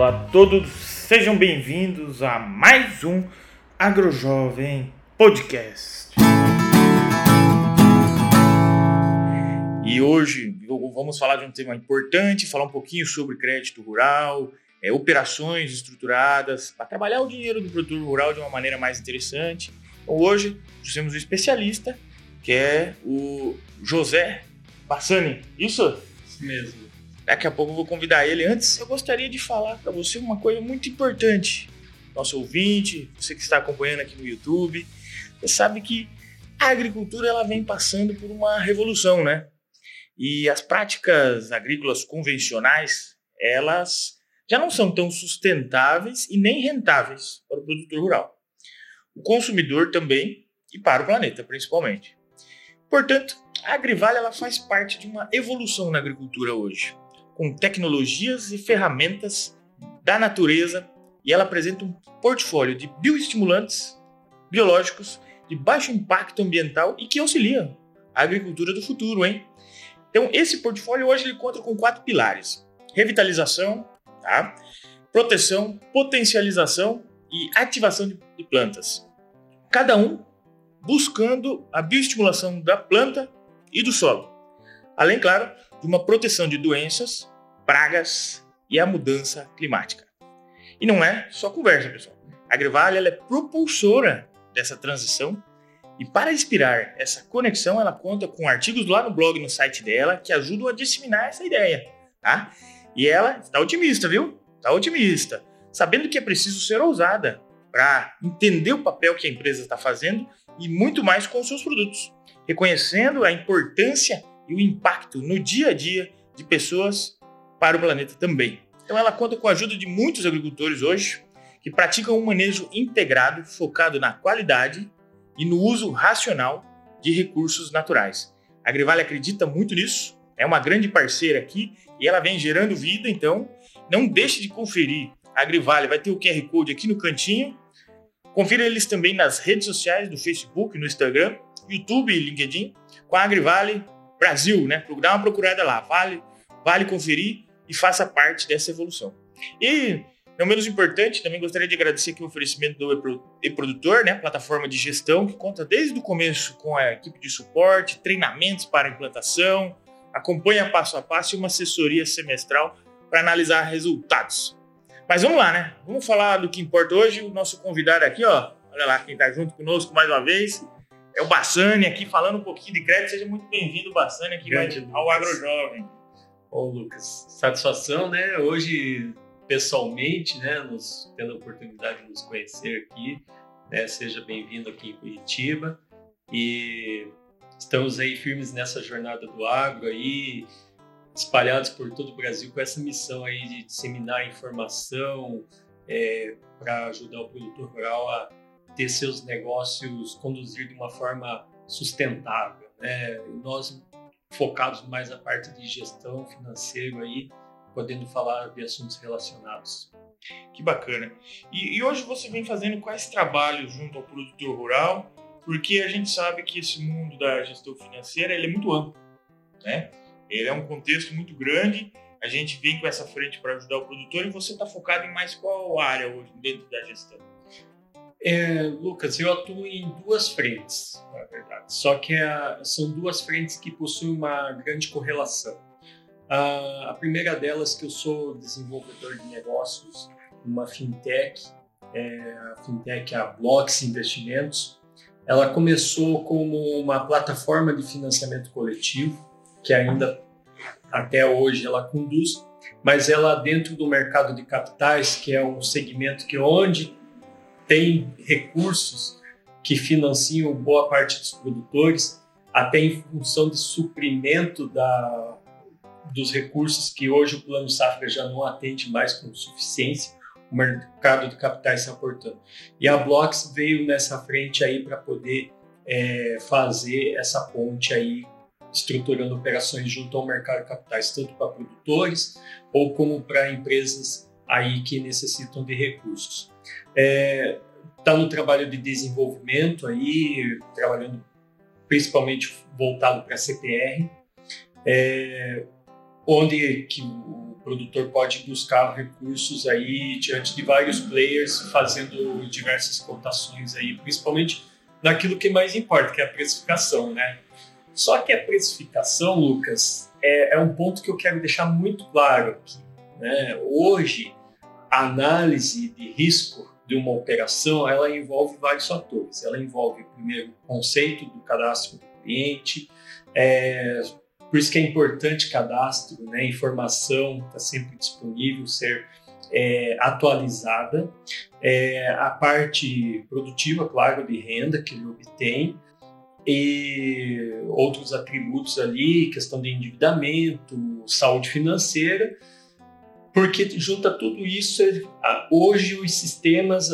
Olá a todos, sejam bem-vindos a mais um AgroJovem Podcast. E hoje vamos falar de um tema importante, falar um pouquinho sobre crédito rural, é, operações estruturadas para trabalhar o dinheiro do produtor rural de uma maneira mais interessante. Então, hoje trouxemos um especialista que é o José Bassani. Isso? Isso mesmo. Daqui a pouco eu vou convidar ele. Antes, eu gostaria de falar para você uma coisa muito importante. Nosso ouvinte, você que está acompanhando aqui no YouTube, você sabe que a agricultura ela vem passando por uma revolução, né? E as práticas agrícolas convencionais, elas já não são tão sustentáveis e nem rentáveis para o produtor rural. O consumidor também e para o planeta, principalmente. Portanto, a Agrivale ela faz parte de uma evolução na agricultura hoje com tecnologias e ferramentas da natureza e ela apresenta um portfólio de bioestimulantes biológicos de baixo impacto ambiental e que auxiliam a agricultura do futuro, hein? Então, esse portfólio hoje ele conta com quatro pilares: revitalização, tá? proteção, potencialização e ativação de plantas. Cada um buscando a bioestimulação da planta e do solo. Além, claro, de uma proteção de doenças pragas e a mudança climática. E não é só conversa, pessoal. A Grevale é propulsora dessa transição e para inspirar essa conexão, ela conta com artigos lá no blog, no site dela, que ajudam a disseminar essa ideia, tá? E ela está otimista, viu? Está otimista, sabendo que é preciso ser ousada para entender o papel que a empresa está fazendo e muito mais com os seus produtos, reconhecendo a importância e o impacto no dia a dia de pessoas para o planeta também. Então ela conta com a ajuda de muitos agricultores hoje que praticam um manejo integrado focado na qualidade e no uso racional de recursos naturais. A Agrivale acredita muito nisso, é uma grande parceira aqui e ela vem gerando vida, então não deixe de conferir. A Agrivale vai ter o QR Code aqui no cantinho. Confira eles também nas redes sociais do Facebook, no Instagram, YouTube e LinkedIn, com a Agrivale Brasil, né? Dá uma procurada lá, vale, vale conferir e faça parte dessa evolução. E, não menos importante, também gostaria de agradecer aqui o oferecimento do e-produtor, né, plataforma de gestão que conta desde o começo com a equipe de suporte, treinamentos para implantação, acompanha passo a passo e uma assessoria semestral para analisar resultados. Mas vamos lá, né? Vamos falar do que importa hoje. O nosso convidado aqui, ó, olha lá quem está junto conosco mais uma vez, é o Bassani aqui falando um pouquinho de crédito. Seja muito bem-vindo, Bassani, aqui ao AgroJovem. Ô, Lucas, satisfação, né? Hoje, pessoalmente, né, nos, tendo a oportunidade de nos conhecer aqui, né? Seja bem-vindo aqui em Curitiba. E estamos aí firmes nessa jornada do agro aí, espalhados por todo o Brasil com essa missão aí de disseminar informação é, para ajudar o produtor rural a ter seus negócios conduzir de uma forma sustentável. Né? Nós focados mais na parte de gestão financeira aí, podendo falar de assuntos relacionados. Que bacana. E, e, hoje você vem fazendo quais trabalhos junto ao produtor rural? Porque a gente sabe que esse mundo da gestão financeira ele é muito amplo, né? Ele é um contexto muito grande. A gente vem com essa frente para ajudar o produtor e você está focado em mais qual área hoje dentro da gestão? É, Lucas, eu atuo em duas frentes, na verdade. Só que a, são duas frentes que possuem uma grande correlação. A, a, primeira delas que eu sou desenvolvedor de negócios numa fintech, é, a fintech a Blocks Investimentos. Ela começou como uma plataforma de financiamento coletivo, que ainda até hoje ela conduz, mas ela dentro do mercado de capitais, que é um segmento que onde tem recursos que financiam boa parte dos produtores, até em função de suprimento da, dos recursos que hoje o Plano Safra já não atende mais com suficiência, o mercado de capitais está aportando. E a Blocks veio nessa frente aí para poder é, fazer essa ponte aí, estruturando operações junto ao mercado de capitais, tanto para produtores ou como para empresas aí que necessitam de recursos. É, tá no trabalho de desenvolvimento aí, trabalhando principalmente voltado para CPR, é, onde que o produtor pode buscar recursos aí diante de vários players fazendo diversas cotações aí, principalmente naquilo que mais importa, que é a precificação, né? Só que a precificação, Lucas, é, é um ponto que eu quero deixar muito claro aqui. Né? Hoje, a análise de risco de uma operação, ela envolve vários fatores. Ela envolve, primeiro, o conceito do cadastro do cliente, é, por isso que é importante cadastro, né? informação está sempre disponível, ser é, atualizada. É, a parte produtiva, claro, de renda que ele obtém, e outros atributos ali, questão de endividamento, saúde financeira, porque junta tudo isso, hoje os sistemas,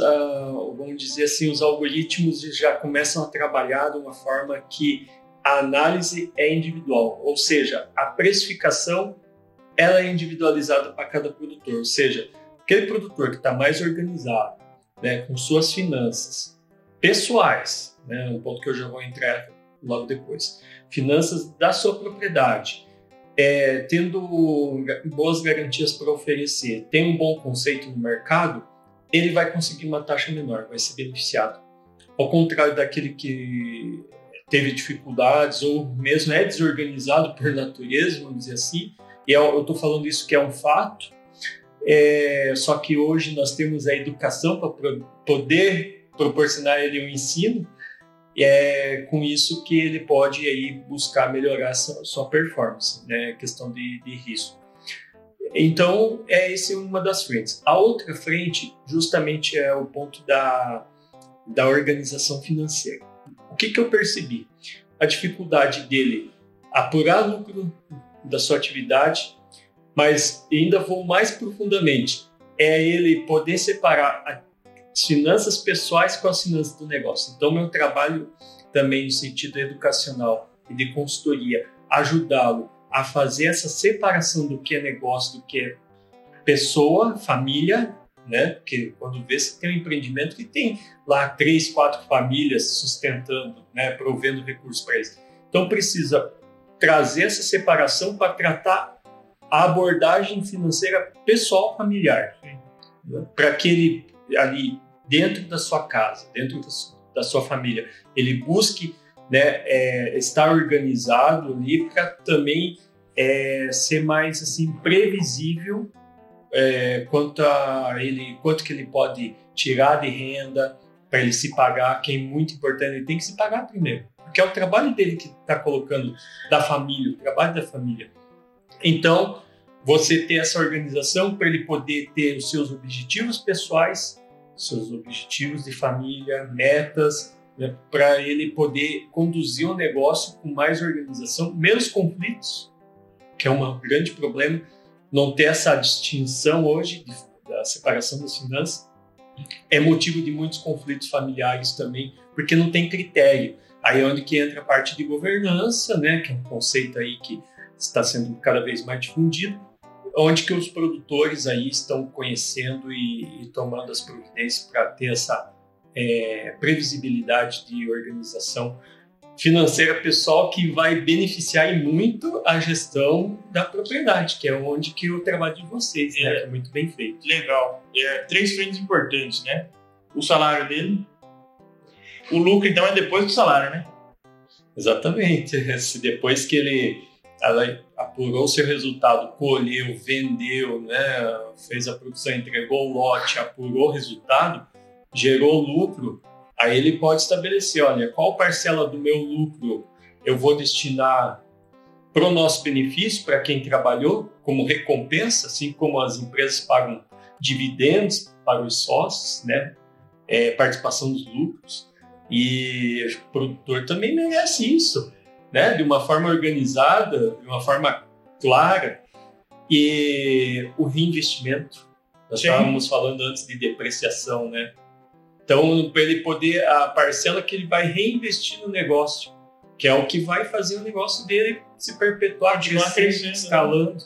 vamos dizer assim, os algoritmos já começam a trabalhar de uma forma que a análise é individual, ou seja, a precificação ela é individualizada para cada produtor, ou seja, aquele produtor que está mais organizado, né, com suas finanças pessoais, né, um ponto que eu já vou entrar logo depois, finanças da sua propriedade, é, tendo boas garantias para oferecer, tem um bom conceito no mercado, ele vai conseguir uma taxa menor, vai ser beneficiado. Ao contrário daquele que teve dificuldades ou mesmo é desorganizado por natureza, vamos dizer assim. E é eu estou falando isso que é um fato. É, só que hoje nós temos a educação para poder proporcionar ele um ensino. E é com isso que ele pode aí buscar melhorar sua, sua performance, né? Questão de, de risco. Então, é esse uma das frentes. A outra frente, justamente, é o ponto da, da organização financeira. O que, que eu percebi? A dificuldade dele apurar lucro da sua atividade, mas ainda vou mais profundamente, é ele poder separar as finanças pessoais com as finanças do negócio. Então, meu trabalho também no sentido educacional e de consultoria, ajudá-lo a fazer essa separação do que é negócio, do que é pessoa, família né? Porque quando vê você tem um empreendimento que tem lá três, quatro famílias sustentando, né? Provendo recursos para eles. Então precisa trazer essa separação para tratar a abordagem financeira pessoal familiar, né? para que ele ali dentro da sua casa, dentro da sua família, ele busque né, é, estar organizado ali para também é, ser mais assim previsível é, quanto a ele, quanto que ele pode tirar de renda para ele se pagar, que é muito importante, ele tem que se pagar primeiro, porque é o trabalho dele que está colocando da família, o trabalho da família. Então, você ter essa organização para ele poder ter os seus objetivos pessoais, seus objetivos de família, metas, né, para ele poder conduzir o um negócio com mais organização, menos conflitos, que é um grande problema não ter essa distinção hoje da separação das finanças é motivo de muitos conflitos familiares também, porque não tem critério. Aí é onde que entra a parte de governança, né, que é um conceito aí que está sendo cada vez mais difundido, onde que os produtores aí estão conhecendo e, e tomando as providências para ter essa é, previsibilidade de organização financeira pessoal que vai beneficiar muito a gestão da propriedade, que é onde que o trabalho de vocês, né, é, né, é muito bem feito. Legal. É, três frentes importantes, né? O salário dele, o lucro então é depois do salário, né? Exatamente. Se depois que ele apurou seu resultado, colheu, vendeu, né, fez a produção, entregou o lote, apurou o resultado, gerou lucro, Aí ele pode estabelecer, olha, qual parcela do meu lucro eu vou destinar para o nosso benefício, para quem trabalhou, como recompensa, assim como as empresas pagam dividendos para os sócios, né? É, participação dos lucros. E o produtor também merece isso, né? De uma forma organizada, de uma forma clara. E o reinvestimento. Nós Sim. estávamos falando antes de depreciação, né? Então, para ele poder, a parcela que ele vai reinvestir no negócio, que é o que vai fazer o negócio dele se perpetuar, crescer, crescendo, né? escalando.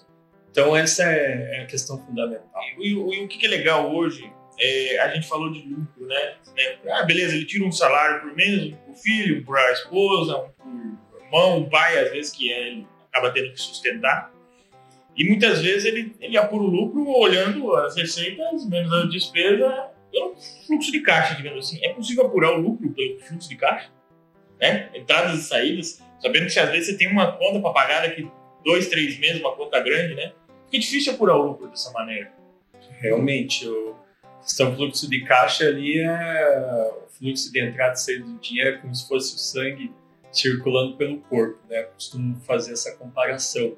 Então, essa é, é a questão fundamental. E, e, e, o que é legal hoje, é, a gente falou de lucro, né? É, ah, beleza, ele tira um salário por mês, para o filho, para a esposa, para o irmão, o pai, às vezes, que é, ele acaba tendo que sustentar. E muitas vezes ele, ele apura o lucro olhando as receitas menos a despesa pelo fluxo de caixa, digamos assim. É possível apurar o lucro pelo fluxo de caixa? Né? Entradas e saídas, sabendo que às vezes você tem uma conta para pagar daqui dois, três meses, uma conta grande, né? Fica difícil apurar o lucro dessa maneira. Realmente, o questão fluxo de caixa ali é o fluxo de entrada e saída do dinheiro, é como se fosse o sangue circulando pelo corpo, né? Costumo fazer essa comparação.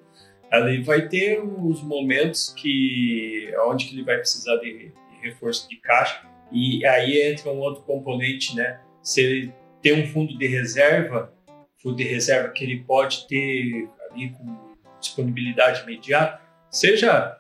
Ali vai ter os momentos que onde que ele vai precisar de, de reforço de caixa e aí entra um outro componente, né? Se ele tem um fundo de reserva, fundo de reserva que ele pode ter ali com disponibilidade imediata, seja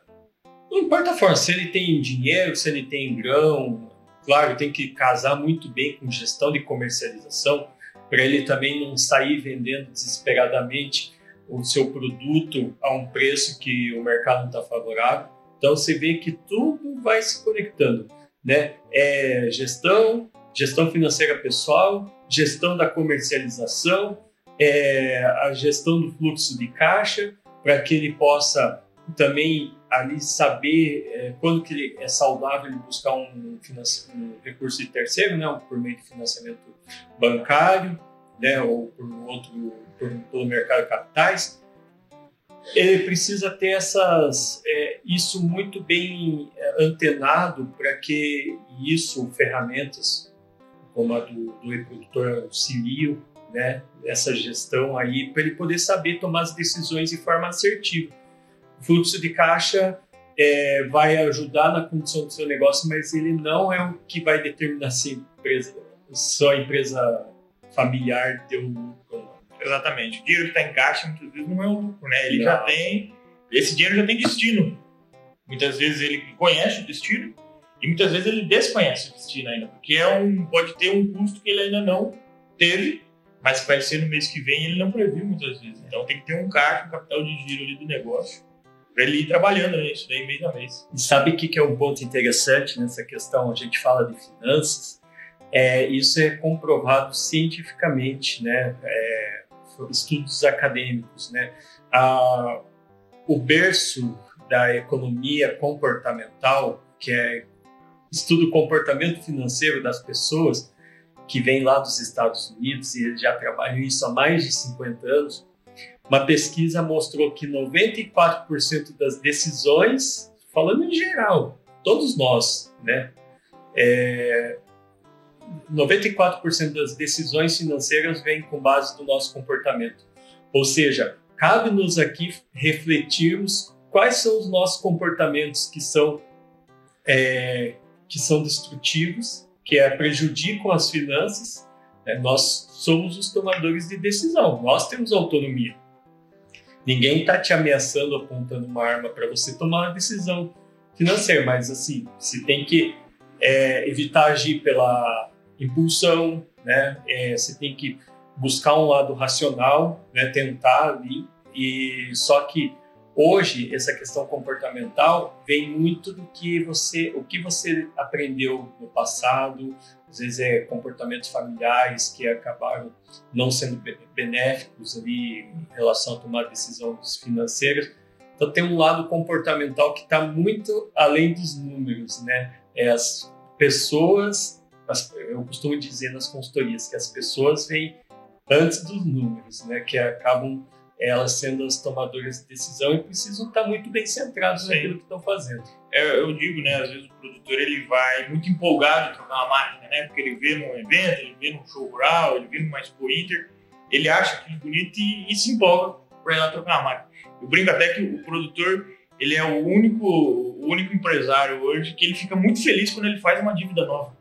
não importa a forma, se ele tem dinheiro, se ele tem grão, claro, tem que casar muito bem com gestão de comercialização, para ele também não sair vendendo desesperadamente o seu produto a um preço que o mercado não está favorável. Então você vê que tudo vai se conectando, né? É gestão, gestão financeira pessoal, gestão da comercialização, é a gestão do fluxo de caixa, para que ele possa também ali saber é, quando que ele é saudável ele buscar um, um, recurso de terceiro, né, por meio de financiamento bancário, né, ou por outro por, pelo mercado de capitais. Ele precisa ter essas é, isso muito bem é, antenado para que isso ferramentas como a do, do reprodutor auxilio, né, essa gestão aí para ele poder saber tomar as decisões de forma assertiva fluxo de caixa é, vai ajudar na condição do seu negócio, mas ele não é o que vai determinar se a empresa, só a empresa familiar deu lucro. Exatamente. O dinheiro que está em caixa muitas vezes não é o lucro, né? Ele não. já tem. Esse dinheiro já tem destino. Muitas vezes ele conhece o destino e muitas vezes ele desconhece o destino ainda, porque é um, pode ter um custo que ele ainda não teve, mas que vai ser no mês que vem ele não previu muitas vezes. Então tem que ter um caixa, um capital de giro ali do negócio para ele ir trabalhando nisso daí mês a mês. E sabe o que, que é um ponto interessante nessa questão? A gente fala de finanças, é, isso é comprovado cientificamente, né? É, estudos acadêmicos, né? O berço da economia comportamental, que é estudo comportamento financeiro das pessoas, que vem lá dos Estados Unidos e eles já trabalham isso há mais de 50 anos, uma pesquisa mostrou que 94% das decisões, falando em geral, todos nós, né? É, 94% das decisões financeiras vêm com base no nosso comportamento. Ou seja, cabe-nos aqui refletirmos quais são os nossos comportamentos que são, é, que são destrutivos, que é, prejudicam as finanças. Né? Nós somos os tomadores de decisão, nós temos autonomia. Ninguém está te ameaçando, apontando uma arma para você tomar uma decisão financeira, mas assim, você tem que é, evitar agir pela impulsão, né? É, você tem que buscar um lado racional, né? Tentar ali e só que Hoje, essa questão comportamental vem muito do que você, o que você aprendeu no passado, às vezes é comportamentos familiares que acabaram não sendo benéficos ali em relação a tomar decisões financeiras. Então tem um lado comportamental que está muito além dos números, né? É as pessoas, as, eu costumo dizer nas consultorias que as pessoas vêm antes dos números, né? Que acabam elas sendo as tomadoras de decisão e precisam estar muito bem centrados naquilo que estão fazendo. É, eu digo, né, às vezes o produtor ele vai muito empolgado em trocar uma máquina, né, porque ele vê num evento, ele vê num show rural, ele vê numa Expo Inter, ele acha aquilo bonito e, e se empolga para ir lá trocar uma máquina. Eu brinco até que o produtor ele é o único, o único empresário hoje que ele fica muito feliz quando ele faz uma dívida nova,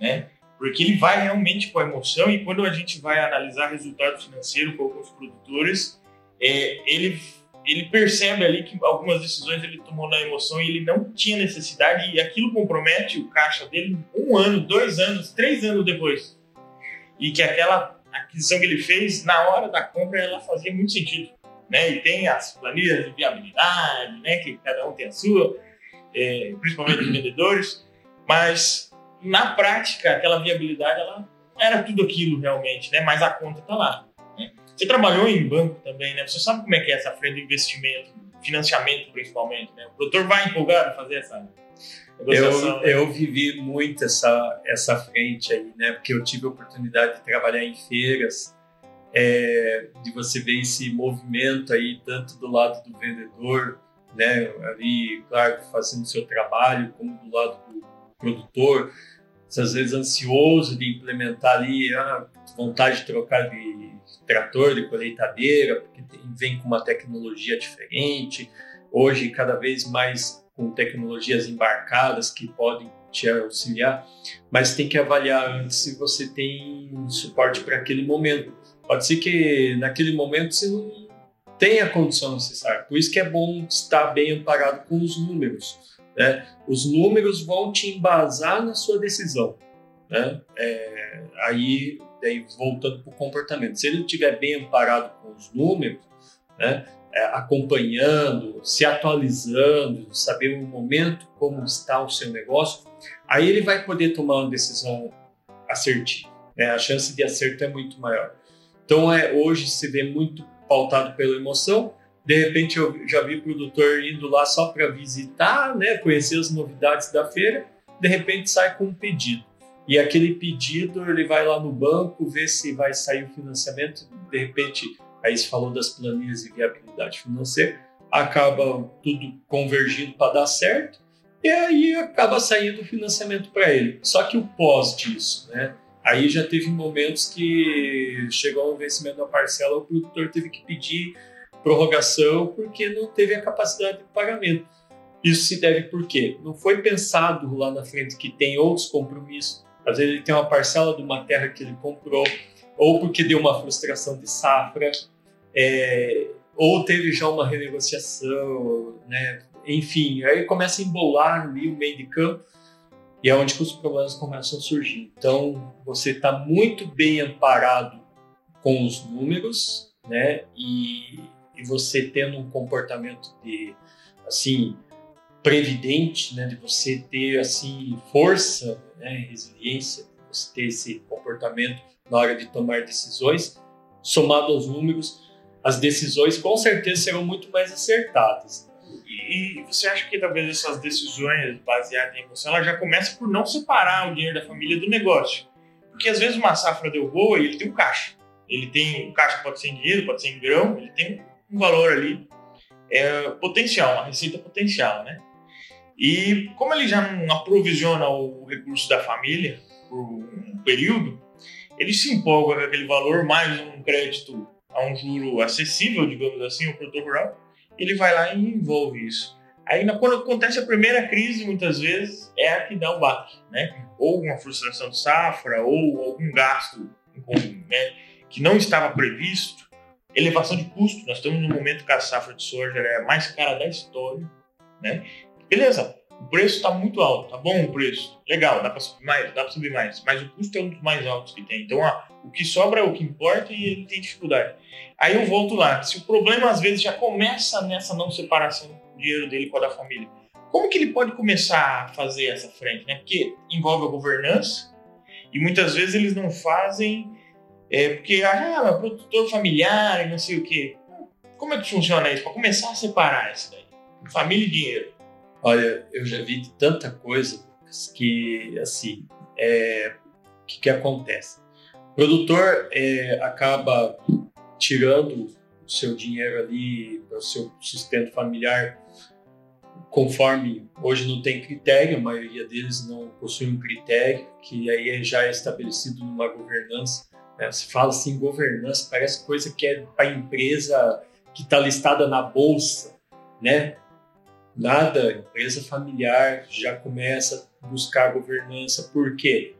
né? Porque ele vai realmente com a emoção e quando a gente vai analisar resultado financeiro com alguns produtores, é, ele, ele percebe ali que algumas decisões ele tomou na emoção e ele não tinha necessidade e aquilo compromete o caixa dele um ano, dois anos, três anos depois. E que aquela aquisição que ele fez na hora da compra ela fazia muito sentido. Né? E tem as planilhas de viabilidade, né? que cada um tem a sua, é, principalmente os vendedores, mas na prática aquela viabilidade ela era tudo aquilo realmente, né? mas a conta está lá. Você trabalhou em banco também, né? Você sabe como é que é essa frente de investimento financiamento principalmente, né? O produtor vai empolgado a fazer essa eu, né? eu vivi muito essa, essa frente aí, né? Porque eu tive a oportunidade de trabalhar em feiras, é, de você ver esse movimento aí, tanto do lado do vendedor, né? Ali, claro, fazendo seu trabalho, como do lado do produtor, às vezes ansioso de implementar ali, a vontade de trocar de trator, de colheitadeira, porque vem com uma tecnologia diferente. Hoje, cada vez mais com tecnologias embarcadas que podem te auxiliar, mas tem que avaliar antes se você tem suporte para aquele momento. Pode ser que naquele momento você não tenha a condição necessária. Por isso que é bom estar bem amparado com os números. Né? Os números vão te embasar na sua decisão. Né? É, aí, daí, voltando para o comportamento. Se ele estiver bem amparado com os números, né? é, acompanhando, se atualizando, saber o momento como está o seu negócio, aí ele vai poder tomar uma decisão assertiva. Né? A chance de acerto é muito maior. Então, é, hoje se vê muito pautado pela emoção. De repente, eu já vi produtor indo lá só para visitar, né, conhecer as novidades da feira. De repente, sai com um pedido. E aquele pedido, ele vai lá no banco, ver se vai sair o financiamento. De repente, aí se falou das planilhas de viabilidade financeira, acaba tudo convergindo para dar certo, e aí acaba saindo o financiamento para ele. Só que o pós disso, né? Aí já teve momentos que chegou ao vencimento da parcela, o produtor teve que pedir prorrogação porque não teve a capacidade de pagamento. Isso se deve por quê? Não foi pensado lá na frente que tem outros compromissos. Às vezes ele tem uma parcela de uma terra que ele comprou, ou porque deu uma frustração de safra, é, ou teve já uma renegociação, né? enfim, aí começa a embolar ali o meio de campo e é onde os problemas começam a surgir. Então, você está muito bem amparado com os números, né? E, e, você tendo um comportamento de, assim, previdente, né? De você ter, assim, força, né? Resiliência, você ter esse comportamento na hora de tomar decisões, somado aos números, as decisões com certeza serão muito mais acertadas. E, você acha que talvez essas decisões baseadas em emoção, ela já começa por não separar o dinheiro da família do negócio? Porque às vezes uma safra deu boa e ele tem um caixa. Ele tem um caixa pode ser em dinheiro, pode ser em grão, ele tem um valor ali é, potencial, uma receita potencial, né? E como ele já não aprovisiona o recurso da família por um período, ele se empolga com aquele valor mais um crédito a um juro acessível, digamos assim, o produtor rural, ele vai lá e envolve isso. Aí, quando acontece a primeira crise, muitas vezes, é a que dá o baque, né? Ou uma frustração de safra, ou algum gasto né, que não estava previsto, elevação de custo. Nós estamos no momento que a safra de soja é a mais cara da história, né? Beleza, o preço está muito alto, tá bom o preço, legal, dá para subir mais, dá para subir mais, mas o custo é um dos mais altos que tem. Então, o que sobra é o que importa e ele tem dificuldade. Aí eu volto lá, se o problema às vezes já começa nessa não separação do dinheiro dele com a da família, como que ele pode começar a fazer essa frente, né? Porque envolve a governança e muitas vezes eles não fazem é, porque ah, é produtor familiar e não sei o quê. Como é que funciona isso? Para começar a separar isso daí, família e dinheiro. Olha, eu já vi tanta coisa que, assim, é, que, que acontece? O produtor é, acaba tirando o seu dinheiro ali o seu sustento familiar conforme hoje não tem critério, a maioria deles não possui um critério, que aí já é estabelecido numa governança. Né? Se fala assim, governança, parece coisa que é para empresa que está listada na bolsa, né? Nada, empresa familiar já começa a buscar governança. Por quê?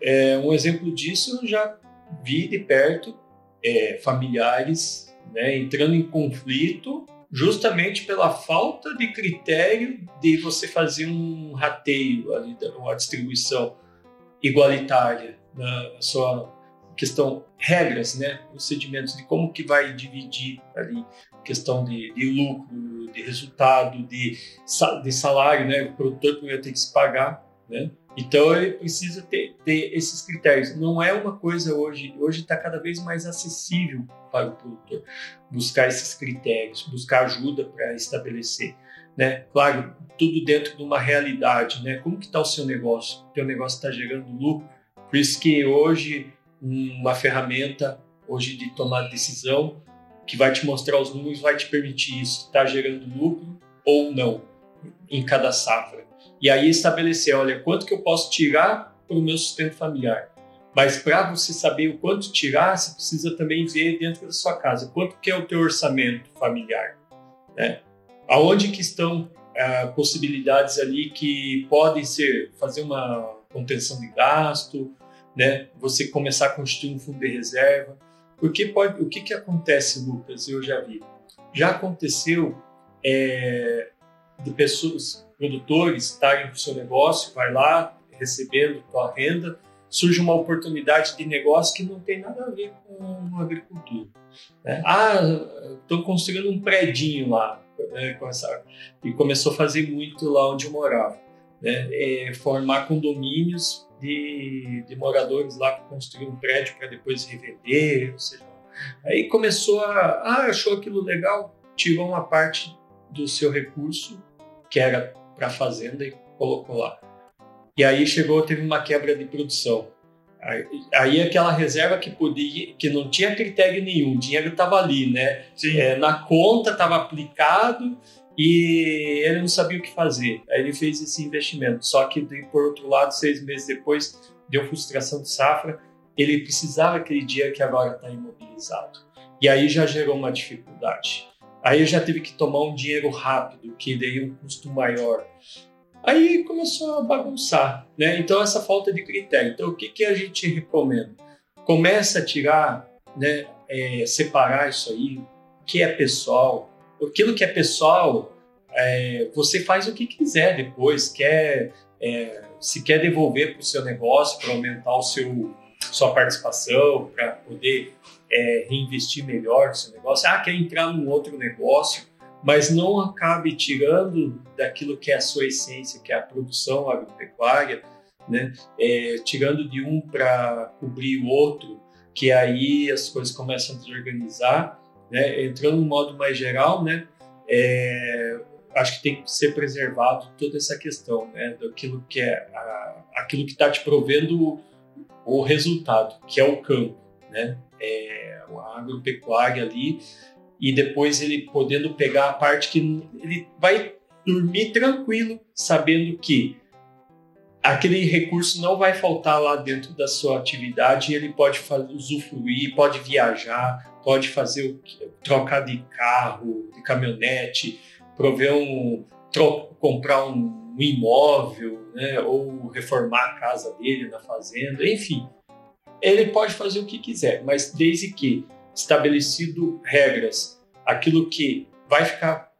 É, um exemplo disso eu já vi de perto é, familiares né, entrando em conflito justamente pela falta de critério de você fazer um rateio, ali, uma distribuição igualitária na sua questão regras, né, procedimentos de como que vai dividir ali questão de, de lucro, de resultado, de, de salário, né? O produtor vai ter que se pagar, né? Então ele precisa ter, ter, esses critérios. Não é uma coisa hoje, hoje está cada vez mais acessível para o produtor buscar esses critérios, buscar ajuda para estabelecer, né? Claro, tudo dentro de uma realidade, né? Como que está o seu negócio? O teu negócio está gerando lucro? Por isso que hoje uma ferramenta hoje de tomar decisão que vai te mostrar os números, vai te permitir isso, está gerando lucro ou não em cada safra. E aí estabelecer, olha, quanto que eu posso tirar para o meu sustento familiar. Mas para você saber o quanto tirar, você precisa também ver dentro da sua casa quanto que é o teu orçamento familiar, né? Aonde que estão ah, possibilidades ali que podem ser fazer uma contenção de gasto, né? Você começar a constituir um fundo de reserva, porque pode, o que que acontece, Lucas? Eu já vi, já aconteceu é, de pessoas, produtores estarem com o seu negócio, vai lá recebendo tua renda, surge uma oportunidade de negócio que não tem nada a ver com agricultura. Né? Ah, estou construindo um predinho lá, né? e começou a fazer muito lá onde eu morava, né? É formar condomínios de, de, moradores lá que construíram um prédio para depois revender, ou seja, aí começou a, ah, achou aquilo legal, tirou uma parte do seu recurso que era para a fazenda e colocou lá. E aí chegou, teve uma quebra de produção. Aí, aí aquela reserva que podia, que não tinha critério nenhum, o dinheiro estava ali, né? É, na conta estava aplicado e ele não sabia o que fazer. Aí ele fez esse investimento. Só que por outro lado, seis meses depois, deu frustração de safra. Ele precisava aquele dia que agora está imobilizado. E aí já gerou uma dificuldade. Aí eu já tive que tomar um dinheiro rápido, que daí um custo maior. Aí começou a bagunçar, né? Então essa falta de critério. Então o que, que a gente recomenda? Começa a tirar, né? É, separar isso aí, o que é pessoal. Aquilo que é pessoal, é, você faz o que quiser depois. Quer, é, se quer devolver para o seu negócio para aumentar o seu sua participação, para poder é, reinvestir melhor no seu negócio. Ah, quer entrar num outro negócio, mas não acabe tirando daquilo que é a sua essência, que é a produção agropecuária, né? É, tirando de um para cobrir o outro, que aí as coisas começam a desorganizar, né? Entrando no modo mais geral, né? É, acho que tem que ser preservado toda essa questão, né? Daquilo que é a, aquilo que está te provendo o resultado, que é o campo, né? É, a agropecuária ali e depois ele podendo pegar a parte que ele vai dormir tranquilo, sabendo que aquele recurso não vai faltar lá dentro da sua atividade ele pode usufruir, pode viajar, pode fazer trocar de carro, de caminhonete, prover um comprar um um imóvel, né, ou reformar a casa dele na fazenda, enfim. Ele pode fazer o que quiser, mas desde que estabelecido regras, aquilo que vai ficar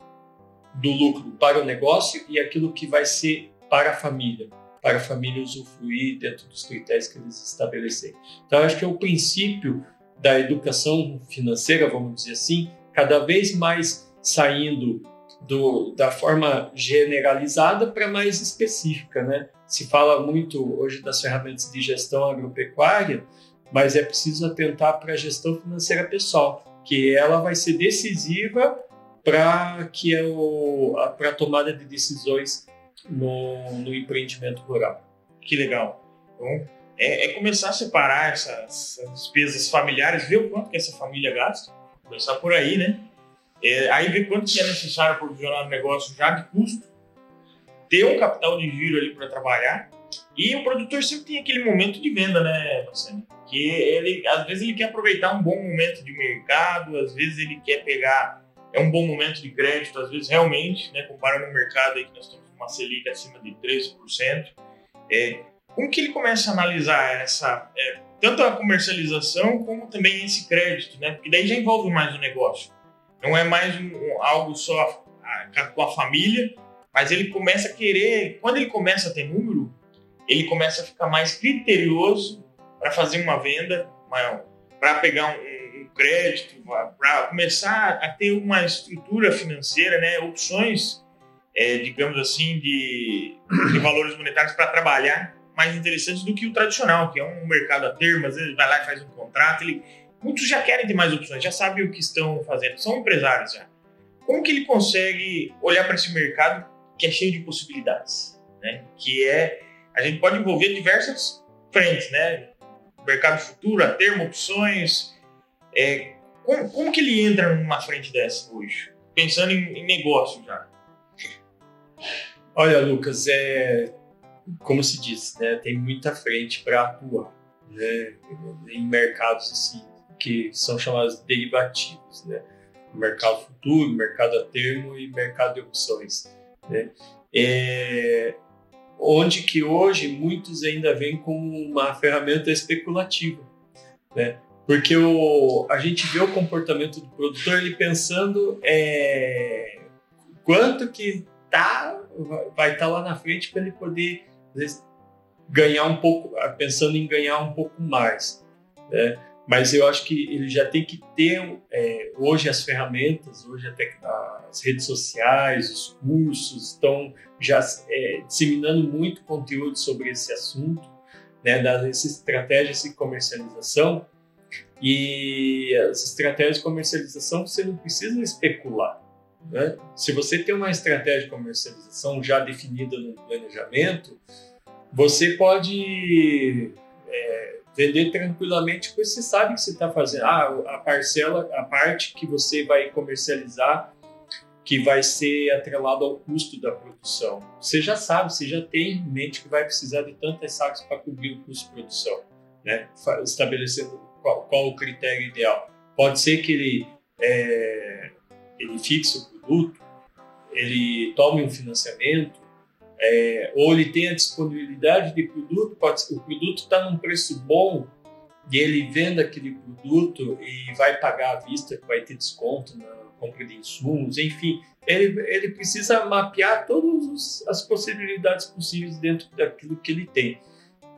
do lucro para o negócio e aquilo que vai ser para a família, para a família usufruir dentro dos critérios que eles estabelecerem. Então, acho que é o princípio da educação financeira, vamos dizer assim, cada vez mais saindo do, da forma generalizada para mais específica, né? Se fala muito hoje das ferramentas de gestão agropecuária, mas é preciso atentar para a gestão financeira pessoal, que ela vai ser decisiva para que para a tomada de decisões no, no empreendimento rural. Que legal. Então, é, é começar a separar essas, essas, despesas familiares, ver o quanto que essa família gasta, começar por aí, né? É, aí ver quanto que é necessário provisionar o negócio já de custo, ter um capital de giro ali para trabalhar. E o produtor sempre tem aquele momento de venda, né, Bassani? Que ele, às vezes ele quer aproveitar um bom momento de mercado, às vezes ele quer pegar é um bom momento de crédito, às vezes realmente, né, comparando o mercado aí que nós estamos uma Selic acima de 13%, é, como que ele começa a analisar essa, é, tanto a comercialização como também esse crédito, né? Porque daí já envolve mais o negócio. Não é mais um, algo só com a família, mas ele começa a querer, quando ele começa a ter número, ele começa a ficar mais criterioso para fazer uma venda, para pegar um, um crédito, para começar a ter uma estrutura financeira, né, opções, é, digamos assim, de, de valores monetários para trabalhar mais interessantes do que o tradicional, que é um mercado a termo, às vezes vai lá e faz um contrato, ele, muitos já querem ter mais opções, já sabem o que estão fazendo, são empresários já. Como que ele consegue olhar para esse mercado que é cheio de possibilidades, né? Que é a gente pode envolver diversas frentes, né? Mercado futuro, a termo, opções. É, como, como que ele entra numa frente dessa hoje? Pensando em, em negócio já. Olha, Lucas, é como se diz, né? Tem muita frente para atuar, né? Em mercados assim que são chamados derivativos, né? Mercado futuro, mercado a termo e mercado de opções, né? É, onde que hoje muitos ainda vêm como uma ferramenta especulativa, né? Porque o, a gente vê o comportamento do produtor ele pensando é, quanto que tá, vai estar tá lá na frente para ele poder vezes, ganhar um pouco, pensando em ganhar um pouco mais. Né? Mas eu acho que ele já tem que ter é, hoje as ferramentas, hoje até as redes sociais, os cursos estão já é, disseminando muito conteúdo sobre esse assunto, né, das estratégias de comercialização. E as estratégias de comercialização você não precisa especular. Né? Se você tem uma estratégia de comercialização já definida no planejamento, você pode é, vender tranquilamente porque você sabe que você está fazendo. Ah, a parcela, a parte que você vai comercializar, que vai ser atrelado ao custo da produção. Você já sabe, você já tem em mente que vai precisar de tantas sacas para cobrir o custo de produção, né? estabelecendo qual, qual, o critério ideal. Pode ser que ele, é, ele fixe produto, ele tome um financiamento, é, ou ele tem a disponibilidade de produto, o produto está num preço bom e ele vende aquele produto e vai pagar à vista, vai ter desconto na compra de insumos, enfim, ele, ele precisa mapear todas as possibilidades possíveis dentro daquilo que ele tem.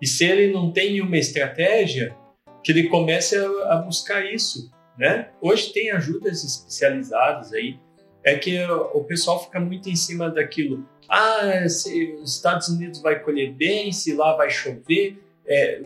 E se ele não tem uma estratégia, que ele comece a, a buscar isso, né? Hoje tem ajudas especializadas aí, é que o pessoal fica muito em cima daquilo ah, se os Estados Unidos vai colher bem, se lá vai chover. É,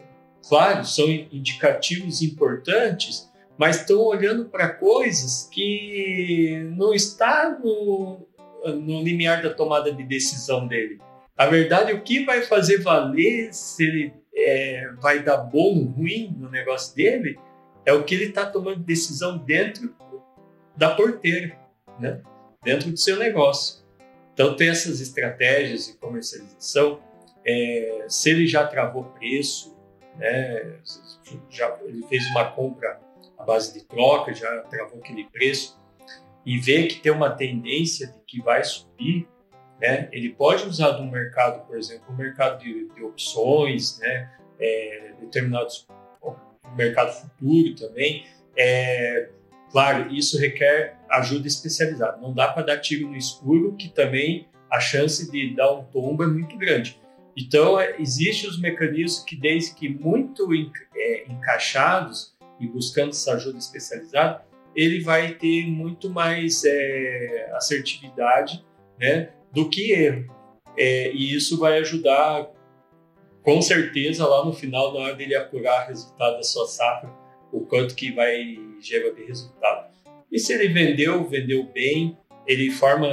claro, são indicativos importantes, mas estão olhando para coisas que não está no, no limiar da tomada de decisão dele. A verdade, o que vai fazer valer se ele é, vai dar bom ou ruim no negócio dele é o que ele está tomando decisão dentro da porteira, né? Dentro do seu negócio. Então, tem essas estratégias de comercialização. É, se ele já travou preço, né, já, ele fez uma compra à base de troca, já travou aquele preço, e vê que tem uma tendência de que vai subir, né, ele pode usar no mercado, por exemplo, o mercado de, de opções, né, é, determinados mercado futuro também, é, Claro, isso requer ajuda especializada. Não dá para dar tiro no escuro, que também a chance de dar um tombo é muito grande. Então, é, existem os mecanismos que, desde que muito é, encaixados e buscando essa ajuda especializada, ele vai ter muito mais é, assertividade né, do que erro. É, e isso vai ajudar, com certeza, lá no final, na hora dele apurar o resultado da sua safra, o quanto que vai gerar de resultado. E se ele vendeu, vendeu bem, ele forma,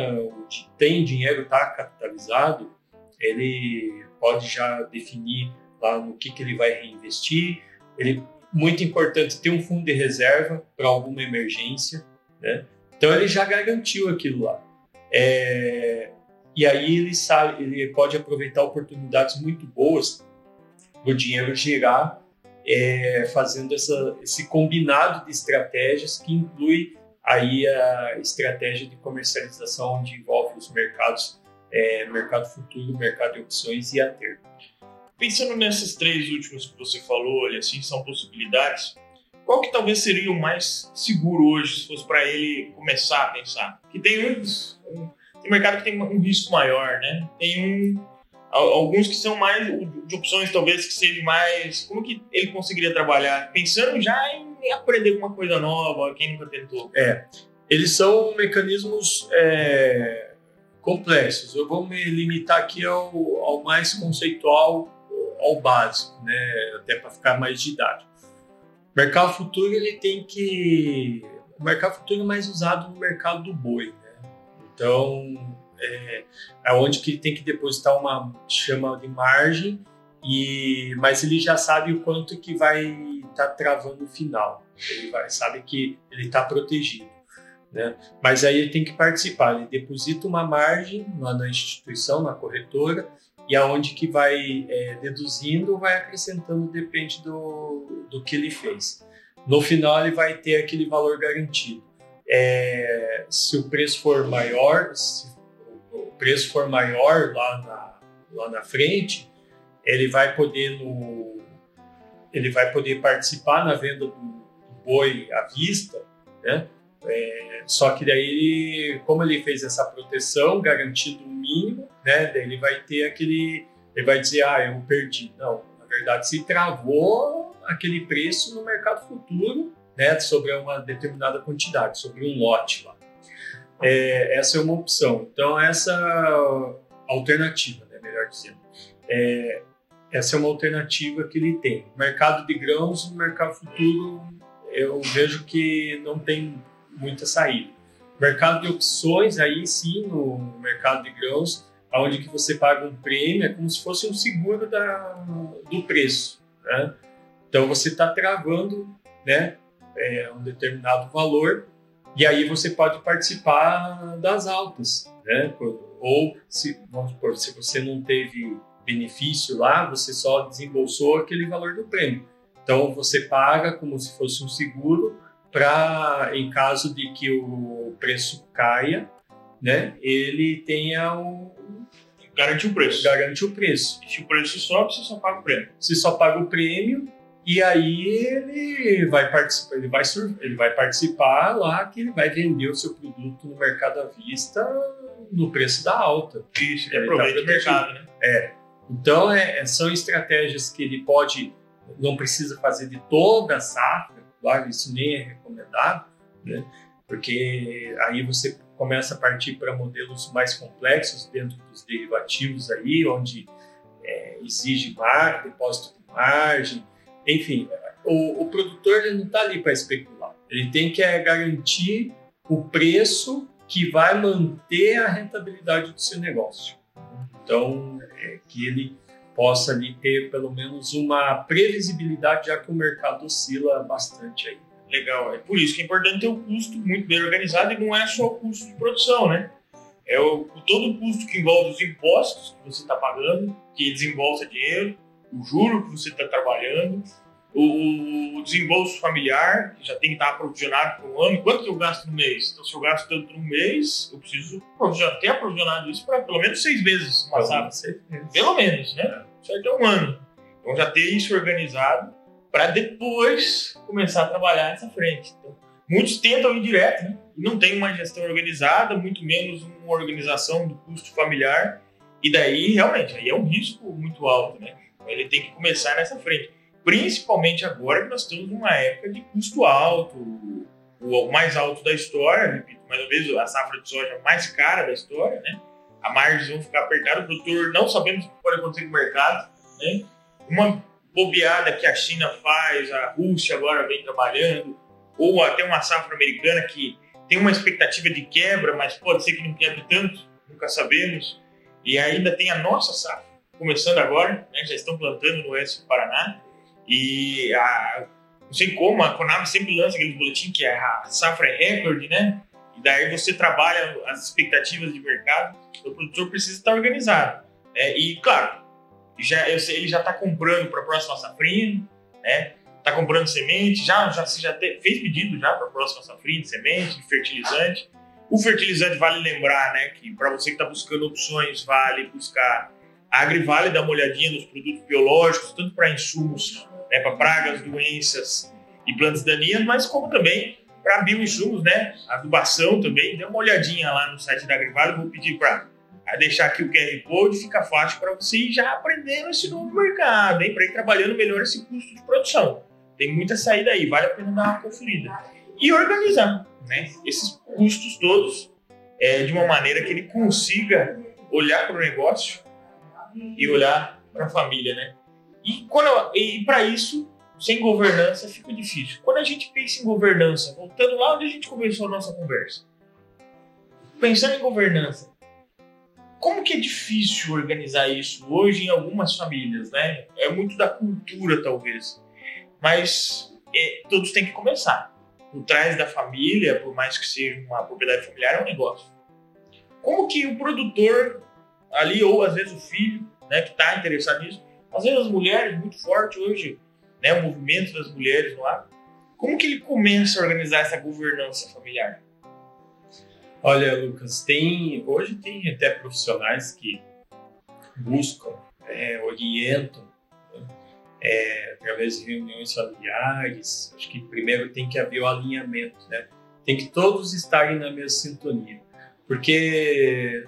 tem dinheiro, está capitalizado, ele pode já definir lá no que, que ele vai reinvestir. Ele, muito importante ter um fundo de reserva para alguma emergência, né? Então ele já garantiu aquilo lá. É, e aí ele sabe, ele pode aproveitar oportunidades muito boas do dinheiro girar é, fazendo essa, esse combinado de estratégias que inclui aí a estratégia de comercialização onde envolve os mercados, é, mercado futuro, mercado de opções e a termo. Pensando nesses três últimos que você falou, assim, são possibilidades, qual que talvez seria o mais seguro hoje, se fosse para ele começar a pensar? Que tem um, tem mercado que tem um risco maior, né? Tem um alguns que são mais de opções talvez que sejam mais como que ele conseguiria trabalhar pensando já em aprender alguma coisa nova quem nunca tentou é eles são mecanismos é, complexos eu vou me limitar aqui ao, ao mais conceitual ao básico, né? Até para ficar mais didático. O mercado futuro ele tem que o mercado futuro é mais usado no mercado do boi, né? Então é, é onde que tem que depositar uma chama de margem e mas ele já sabe o quanto que vai estar tá travando o final. Ele vai sabe que ele está protegido. Né? Mas aí ele tem que participar, ele deposita uma margem lá na instituição, na corretora, e aonde que vai é, deduzindo, vai acrescentando, depende do, do que ele fez. No final, ele vai ter aquele valor garantido. É, se o preço for maior, se o preço for maior lá na, lá na frente, ele vai poder no, ele vai poder participar na venda do, boi à vista, né? É, só que daí, como ele fez essa proteção, garantido o mínimo, né? Daí ele vai ter aquele. Ele vai dizer, ah, eu perdi. Não, na verdade, se travou aquele preço no mercado futuro, né? Sobre uma determinada quantidade, sobre um lote lá. É, essa é uma opção. Então, essa alternativa, né, melhor dizendo. É, essa é uma alternativa que ele tem. Mercado de grãos, no mercado futuro, eu vejo que não tem muita saída. Mercado de opções, aí sim, no mercado de grãos, onde que você paga um prêmio, é como se fosse um seguro da, do preço. Né? Então você está travando né, é, um determinado valor e aí você pode participar das altas. Né? Ou, se, vamos supor, se você não teve benefício lá, você só desembolsou aquele valor do prêmio. Então você paga como se fosse um seguro para, em caso de que o preço caia, né, ele tenha o. Garante o preço. Garante o preço. E se o preço sobe, você só paga o prêmio. Você só paga o prêmio e aí ele vai participar, ele vai, ele vai participar lá que ele vai vender o seu produto no mercado à vista no preço da alta. Isso, ele aproveita tá o mercado, né? É. Então, é, são estratégias que ele pode, não precisa fazer de toda a safra, claro, isso nem é recomendado, né? porque aí você começa a partir para modelos mais complexos dentro dos derivativos aí, onde é, exige margem, depósito de margem, enfim, o, o produtor ele não está ali para especular, ele tem que é, garantir o preço que vai manter a rentabilidade do seu negócio. Então, é, que ele possa ali ter pelo menos uma previsibilidade, já que o mercado oscila bastante aí. Legal, é por isso que é importante ter o um custo muito bem organizado e não é só o custo de produção, né? É o, todo o custo que envolve os impostos que você está pagando, que desembolsa dinheiro, o juro que você está trabalhando, o, o, desembolso familiar, que já tem que estar aprovisionado por um ano. Quanto eu gasto no mês? Então, se eu gasto tanto no mês, eu preciso ter aprovisionado isso para pelo menos seis meses uma safra. Pelo menos, né? Certo? É um ano. Então, já ter isso organizado para depois começar a trabalhar nessa frente. Então, muitos tentam ir direto, né? E não tem uma gestão organizada, muito menos uma organização do custo familiar. E daí, realmente, aí é um risco muito alto, né? Então, ele tem que começar nessa frente principalmente agora que nós estamos numa época de custo alto, o mais alto da história, repito mais uma vez, a safra de soja mais cara da história, né? A margens vão ficar apertadas, o produtor não sabemos o que pode acontecer com o mercado, né? Uma bobeada que a China faz, a Rússia agora vem trabalhando, ou até uma safra americana que tem uma expectativa de quebra, mas pode ser que não quebre tanto, nunca sabemos. E ainda tem a nossa safra, começando agora, né? já estão plantando no oeste do Paraná. E a, não sei como, a Konami sempre lança aquele boletim que é a safra é recorde, né? E daí você trabalha as expectativas de mercado, o produtor precisa estar organizado. Né? E, claro, já, ele já está comprando para a próxima safrinha, né? Está comprando semente, já, já, já te, fez pedido já para a próxima safrinha de semente, de fertilizante. O fertilizante vale lembrar, né, que para você que está buscando opções, vale buscar a Agrivale dá uma olhadinha nos produtos biológicos, tanto para insumos né, para pragas, doenças e plantas daninhas, mas como também para bioinsumos, né? Adubação também. Dê uma olhadinha lá no site da Agrivale, vou pedir para deixar aqui o QR Code, fica fácil para você ir já aprendendo esse novo mercado? Para ir trabalhando melhor esse custo de produção. Tem muita saída aí, vale a pena dar uma conferida. E organizar né? esses custos todos é, de uma maneira que ele consiga olhar para o negócio e olhar para a família, né? E, e para isso, sem governança fica difícil. Quando a gente pensa em governança, voltando lá onde a gente começou a nossa conversa, pensando em governança, como que é difícil organizar isso hoje em algumas famílias, né? É muito da cultura, talvez. Mas é, todos têm que começar. Por trás da família, por mais que seja uma propriedade familiar, é um negócio. Como que o produtor ali, ou às vezes o filho, né, que está interessado nisso, às vezes as mulheres, muito forte hoje, né, o movimento das mulheres no ar, como que ele começa a organizar essa governança familiar? Olha, Lucas, tem hoje tem até profissionais que buscam, é, orientam né, é, através de reuniões familiares. Acho que primeiro tem que haver o alinhamento, né? Tem que todos estarem na mesma sintonia, porque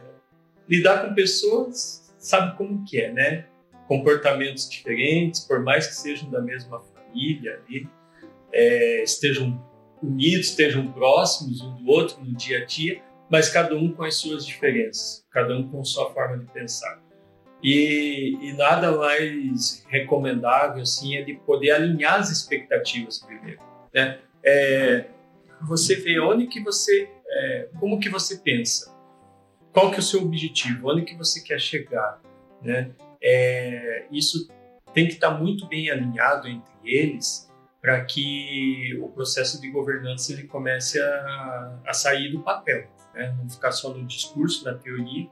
lidar com pessoas sabe como que é, né? Comportamentos diferentes, por mais que sejam da mesma família ali, é, estejam unidos, estejam próximos um do outro no dia a dia, mas cada um com as suas diferenças, cada um com sua forma de pensar. E, e nada mais recomendável assim é de poder alinhar as expectativas primeiro, né? É, você vê onde que você, é, como que você pensa, qual que é o seu objetivo, onde que você quer chegar, né? É, isso tem que estar muito bem alinhado entre eles para que o processo de governança ele comece a, a sair do papel né? não ficar só no discurso, na teoria.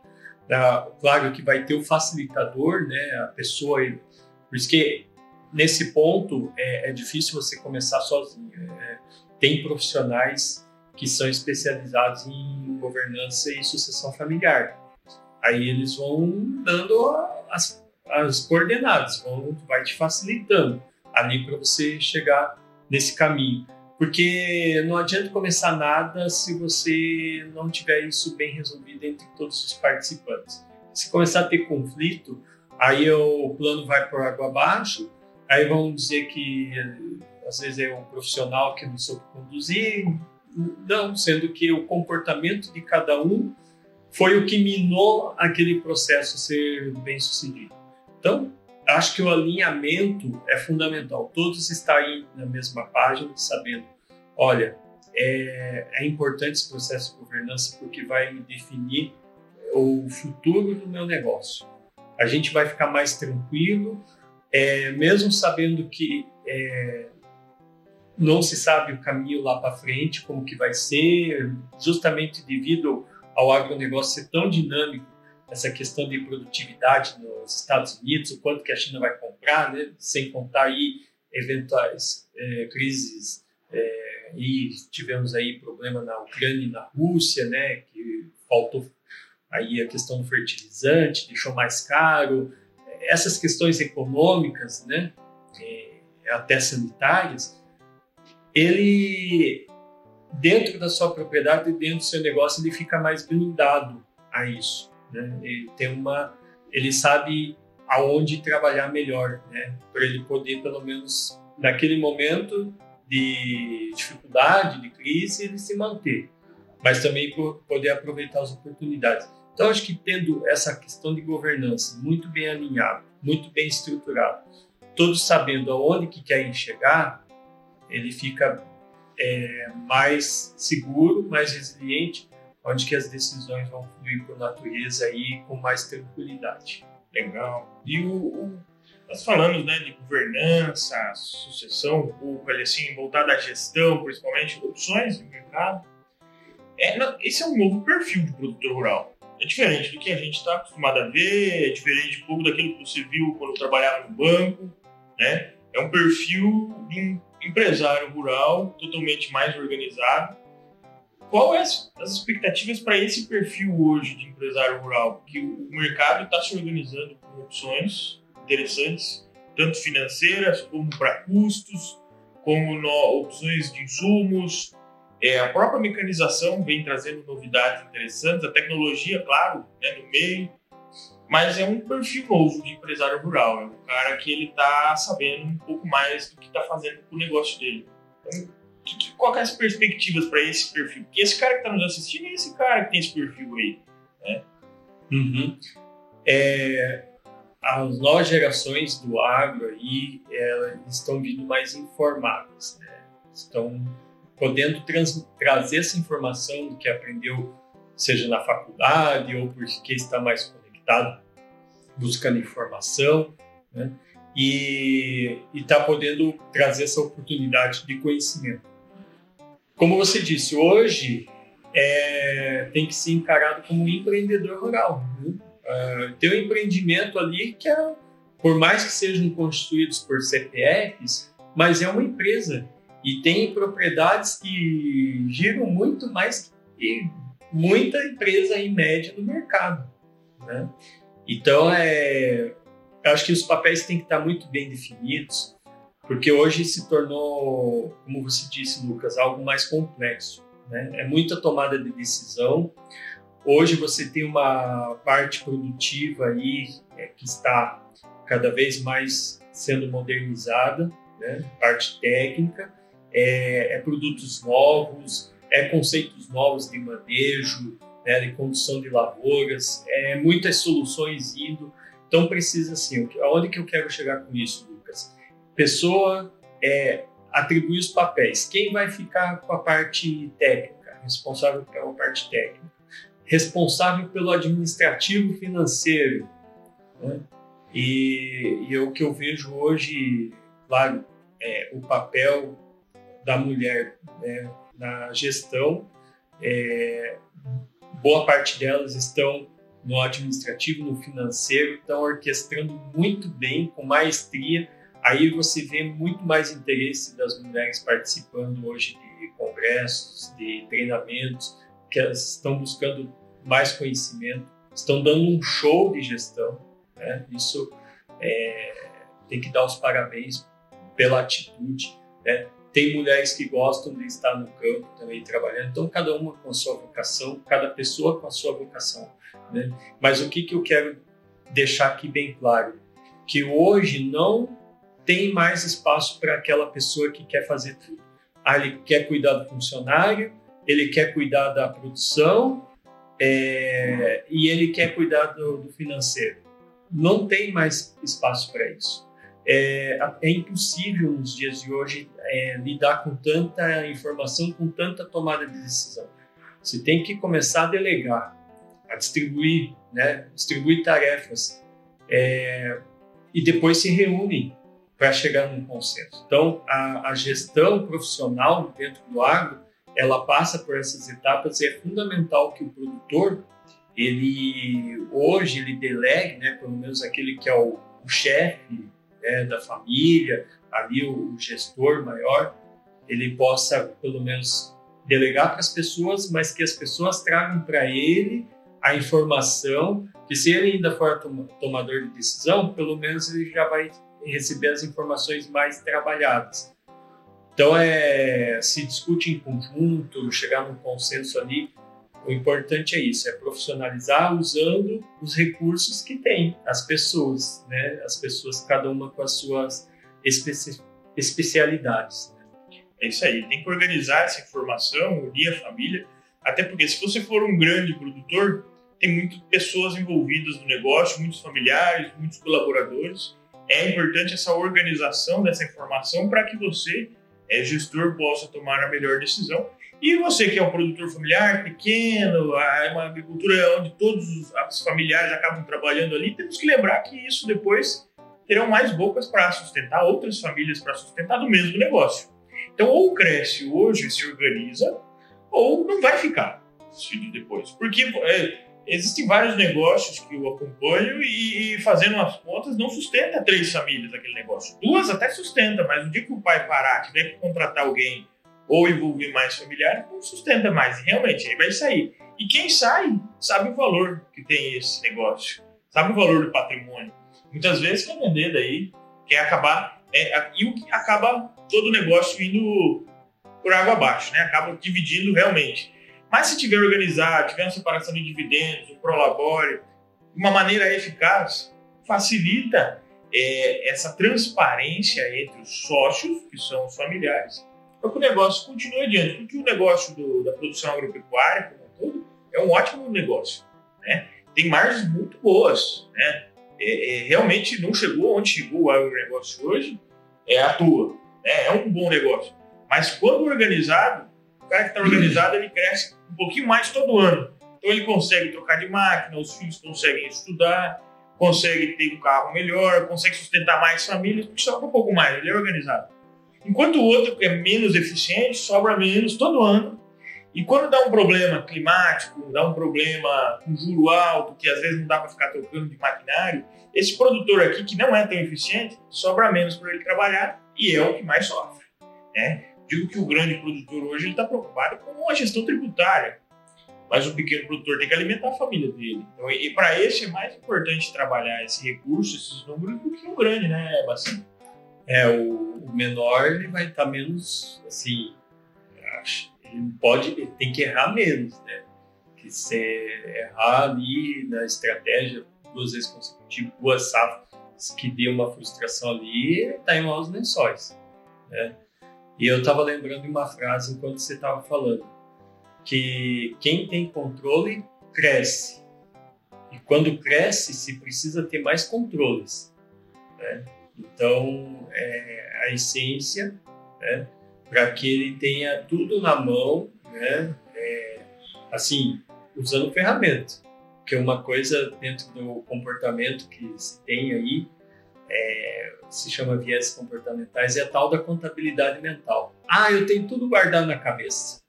Claro que vai ter o facilitador, né? a pessoa. Por isso que nesse ponto é, é difícil você começar sozinho. É, tem profissionais que são especializados em governança e sucessão familiar. Aí eles vão dando as, as coordenadas, vão, vai te facilitando ali para você chegar nesse caminho. Porque não adianta começar nada se você não tiver isso bem resolvido entre todos os participantes. Se começar a ter conflito, aí o plano vai por água abaixo, aí vão dizer que às vezes é um profissional que não soube conduzir, não, sendo que o comportamento de cada um foi o que minou aquele processo ser bem sucedido. Então, acho que o alinhamento é fundamental. Todos estarem na mesma página, sabendo, olha, é, é importante esse processo de governança porque vai me definir o futuro do meu negócio. A gente vai ficar mais tranquilo, é, mesmo sabendo que é, não se sabe o caminho lá para frente, como que vai ser, justamente devido ao agronegócio ser tão dinâmico essa questão de produtividade nos Estados Unidos, o quanto que a China vai comprar, né? sem contar aí eventuais é, crises é, e tivemos aí problema na Ucrânia e na Rússia, né? Que faltou aí a questão do fertilizante, deixou mais caro, essas questões econômicas, né? É, até sanitárias, ele dentro da sua propriedade, dentro do seu negócio, ele fica mais blindado a isso. Né? Ele tem uma, ele sabe aonde trabalhar melhor, né? Para ele poder pelo menos naquele momento de dificuldade, de crise, ele se manter, mas também poder aproveitar as oportunidades. Então, acho que tendo essa questão de governança muito bem alinhada, muito bem estruturada, todos sabendo aonde que querem chegar, ele fica é, mais seguro, mais resiliente onde que as decisões vão fluir por natureza aí com mais tranquilidade. Legal. E o, o nós falamos né, de governança, sucessão, um pouco ali assim, voltada à gestão, principalmente, opções de mercado. É, não, esse é um novo perfil de produtor rural. É diferente do que a gente está acostumado a ver, é diferente um pouco daquilo que você viu quando trabalhava no banco, né? É um perfil de um empresário rural totalmente mais organizado, qual é as, as expectativas para esse perfil hoje de empresário rural? Porque o mercado está se organizando com opções interessantes, tanto financeiras como para custos, como no, opções de insumos. É, a própria mecanização vem trazendo novidades interessantes, a tecnologia, claro, né, no meio, mas é um perfil novo de empresário rural. É um cara que ele está sabendo um pouco mais do que está fazendo com o negócio dele. Então, que, qual é as perspectivas para esse perfil? Porque esse cara que está nos assistindo é esse cara que tem esse perfil aí. Né? Uhum. É, as novas gerações do agro aí elas estão vindo mais informadas, né? estão podendo trazer essa informação do que aprendeu, seja na faculdade ou porque está mais conectado, buscando informação, né? e está podendo trazer essa oportunidade de conhecimento. Como você disse, hoje é, tem que ser encarado como um empreendedor rural. Né? Uh, tem um empreendimento ali que é, por mais que sejam constituídos por CPFs, mas é uma empresa e tem propriedades que giram muito mais que muita empresa em média no mercado. Né? Então, é, eu acho que os papéis têm que estar muito bem definidos, porque hoje se tornou, como você disse, Lucas, algo mais complexo. Né? É muita tomada de decisão. Hoje você tem uma parte produtiva aí é, que está cada vez mais sendo modernizada, né? parte técnica, é, é, produtos novos, é conceitos novos de manejo, né? de condução de lavouras, é muitas soluções indo. Então precisa assim, aonde que eu quero chegar com isso, Lucas? Pessoa é, atribuir os papéis. Quem vai ficar com a parte técnica? Responsável pela parte técnica responsável pelo administrativo financeiro. Né? E, e é o que eu vejo hoje, claro, é o papel da mulher né, na gestão. É, boa parte delas estão no administrativo, no financeiro, estão orquestrando muito bem, com maestria. Aí você vê muito mais interesse das mulheres participando hoje de congressos, de treinamentos, que elas estão buscando mais conhecimento, estão dando um show de gestão. Né? Isso é, tem que dar os parabéns pela atitude. Né? Tem mulheres que gostam de estar no campo também trabalhando, então cada uma com a sua vocação, cada pessoa com a sua vocação. Né? Mas o que, que eu quero deixar aqui bem claro? Que hoje não tem mais espaço para aquela pessoa que quer fazer tudo. Ah, ele quer cuidar do funcionário, ele quer cuidar da produção é, e ele quer cuidar do, do, financeiro. Não tem mais espaço para isso. É, é, impossível nos dias de hoje é, lidar com tanta informação, com tanta tomada de decisão. Você tem que começar a delegar, a distribuir, né, distribuir tarefas é, e depois se reúnem para chegar num consenso. Então, a, a gestão profissional dentro do agro ela passa por essas etapas e é fundamental que o produtor ele hoje ele delegue, né, pelo menos aquele que é o, o chefe né, da família, ali o, gestor maior, ele possa pelo menos delegar para as pessoas, mas que as pessoas tragam para ele a informação, que se ele ainda for tomador de decisão, pelo menos ele já vai receber as informações mais trabalhadas. Então, é, se discute em conjunto, chegar num consenso ali. O importante é isso, é profissionalizar usando os recursos que tem, as pessoas, né? As pessoas, cada uma com as suas especi especialidades. Né? É isso aí, tem que organizar essa informação, unir a família, até porque se você for um grande produtor, tem muitas pessoas envolvidas no negócio, muitos familiares, muitos colaboradores. É importante essa organização dessa informação para que você é, gestor possa tomar a melhor decisão. E você que é um produtor familiar pequeno, é uma agricultura onde todos os familiares acabam trabalhando ali, temos que lembrar que isso depois terão mais bocas para sustentar, outras famílias para sustentar do mesmo negócio. Então, ou cresce hoje, se organiza, ou não vai ficar depois. Porque é, existem vários negócios que eu acompanho e, fazendo as contas não sustenta três famílias aquele negócio. Duas até sustenta, mas no dia que o pai parar, tiver que contratar alguém ou envolver mais familiares, não sustenta mais. Realmente, aí vai sair. E quem sai sabe o valor que tem esse negócio, sabe o valor do patrimônio. Muitas vezes quer vender daí, quer acabar. É, e o que acaba todo o negócio indo por água abaixo, né? Acaba dividindo realmente. Mas se tiver organizado, tiver uma separação de dividendos, um prolabore, uma maneira eficaz, facilita é, essa transparência entre os sócios, que são os familiares, para que o negócio continue adiante. Porque o negócio do, da produção agropecuária, como um todo, é um ótimo negócio. Né? Tem margens muito boas. Né? é, é, realmente não chegou onde chegou o agronegócio hoje, é à toa. Né? É um bom negócio. Mas quando organizado, o cara que está organizado ele cresce um pouquinho mais todo ano. Então ele consegue trocar de máquina, os filhos conseguem estudar, consegue ter um carro melhor, consegue sustentar mais famílias, porque sobra um pouco mais, ele é organizado. Enquanto o outro é menos eficiente, sobra menos todo ano. E quando dá um problema climático, dá um problema com juro alto, que às vezes não dá para ficar trocando de maquinário, esse produtor aqui, que não é tão eficiente, sobra menos para ele trabalhar e é o que mais sofre. Né? Digo que o grande produtor hoje está preocupado com a gestão tributária, mas o pequeno produtor tem que alimentar a família dele. Então, e, para esse é mais importante trabalhar esse recurso, esses números, do que o grande, né, Bacinho? É, o, menor ele vai estar tá menos, assim, ele pode, ele tem que errar menos, né? Que se errar ali na estratégia duas vezes consecutivas, duas safras, que deu uma frustração ali, está em maus lençóis, né? E eu estava lembrando de uma frase enquanto você estava falando, que quem tem controle cresce. E quando cresce, se precisa ter mais controles. Né? Então, é, a essência, né, para que ele tenha tudo na mão, né, é, assim, usando ferramenta. Que é uma coisa dentro do comportamento que se tem aí, é, se chama viés comportamentais, é a tal da contabilidade mental. Ah, eu tenho tudo guardado na cabeça.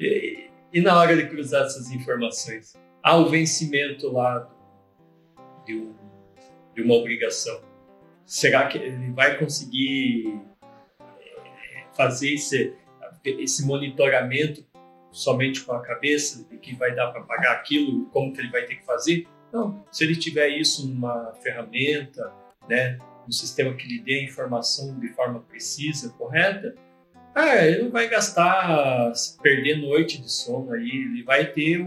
E, e na hora de cruzar essas informações? Há o vencimento lá de, um, de uma obrigação será que ele vai conseguir é, fazer esse, esse monitoramento somente com a cabeça de que vai dar para pagar aquilo, como que ele vai ter que fazer? Não, se ele tiver isso numa ferramenta, né, um sistema que lhe dê a informação de forma precisa, correta, ah, ele não vai gastar, perder noite de sono aí, ele vai ter,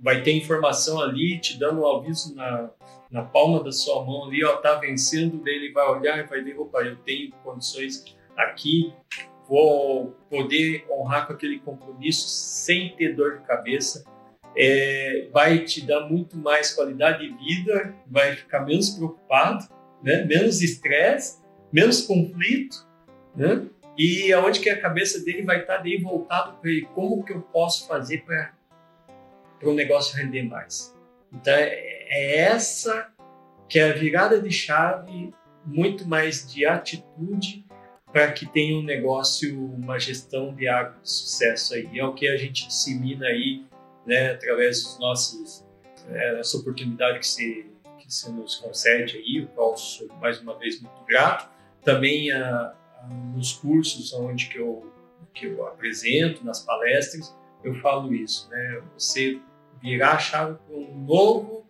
vai ter informação ali te dando um aviso na, na palma da sua mão ali, ó, tá vencendo, daí ele vai olhar e vai ver, opa, eu tenho condições aqui, vou poder honrar com aquele compromisso sem ter dor de cabeça, é, vai te dar muito mais qualidade de vida, vai ficar menos preocupado, né? menos estresse, menos conflito, né? e aonde que a cabeça dele vai estar daí voltado para como que eu posso fazer para o negócio render mais. Então, é, é essa que é a virada de chave, muito mais de atitude para que tenha um negócio, uma gestão de água de sucesso aí. É o que a gente dissemina aí, né, através dos nossos, é, essa oportunidade que se, que se nos concede aí, o qual sou mais uma vez muito grato. Também a, a, nos cursos onde que eu, que eu apresento, nas palestras, eu falo isso, né? Você virar a chave para um novo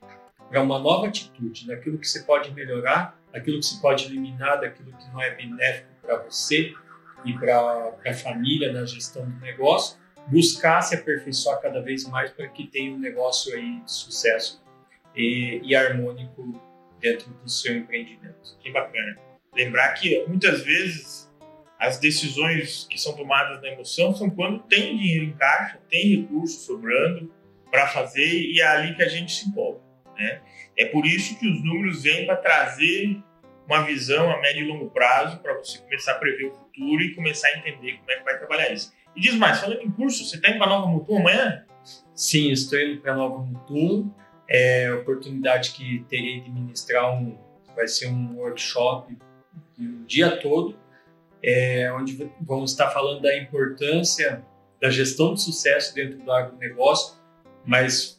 para uma nova atitude, daquilo que você pode melhorar, daquilo que você pode eliminar, daquilo que não é benéfico para você e para a família na gestão do negócio, buscar se aperfeiçoar cada vez mais para que tenha um negócio aí de sucesso e, e harmônico dentro do seu empreendimento. Que bacana. Lembrar que muitas vezes as decisões que são tomadas na emoção são quando tem dinheiro em caixa, tem recurso sobrando para fazer e é ali que a gente se empolga. Né? É por isso que os números vêm para trazer uma visão a médio e longo prazo para você começar a prever o futuro e começar a entender como é que vai trabalhar isso. E diz mais, falando em curso, você está indo para Nova Mutum amanhã? Sim, estou indo para Nova Mutum. É a oportunidade que terei de ministrar um, vai ser um workshop o dia todo, é, onde vamos estar falando da importância da gestão de sucesso dentro do agronegócio, mas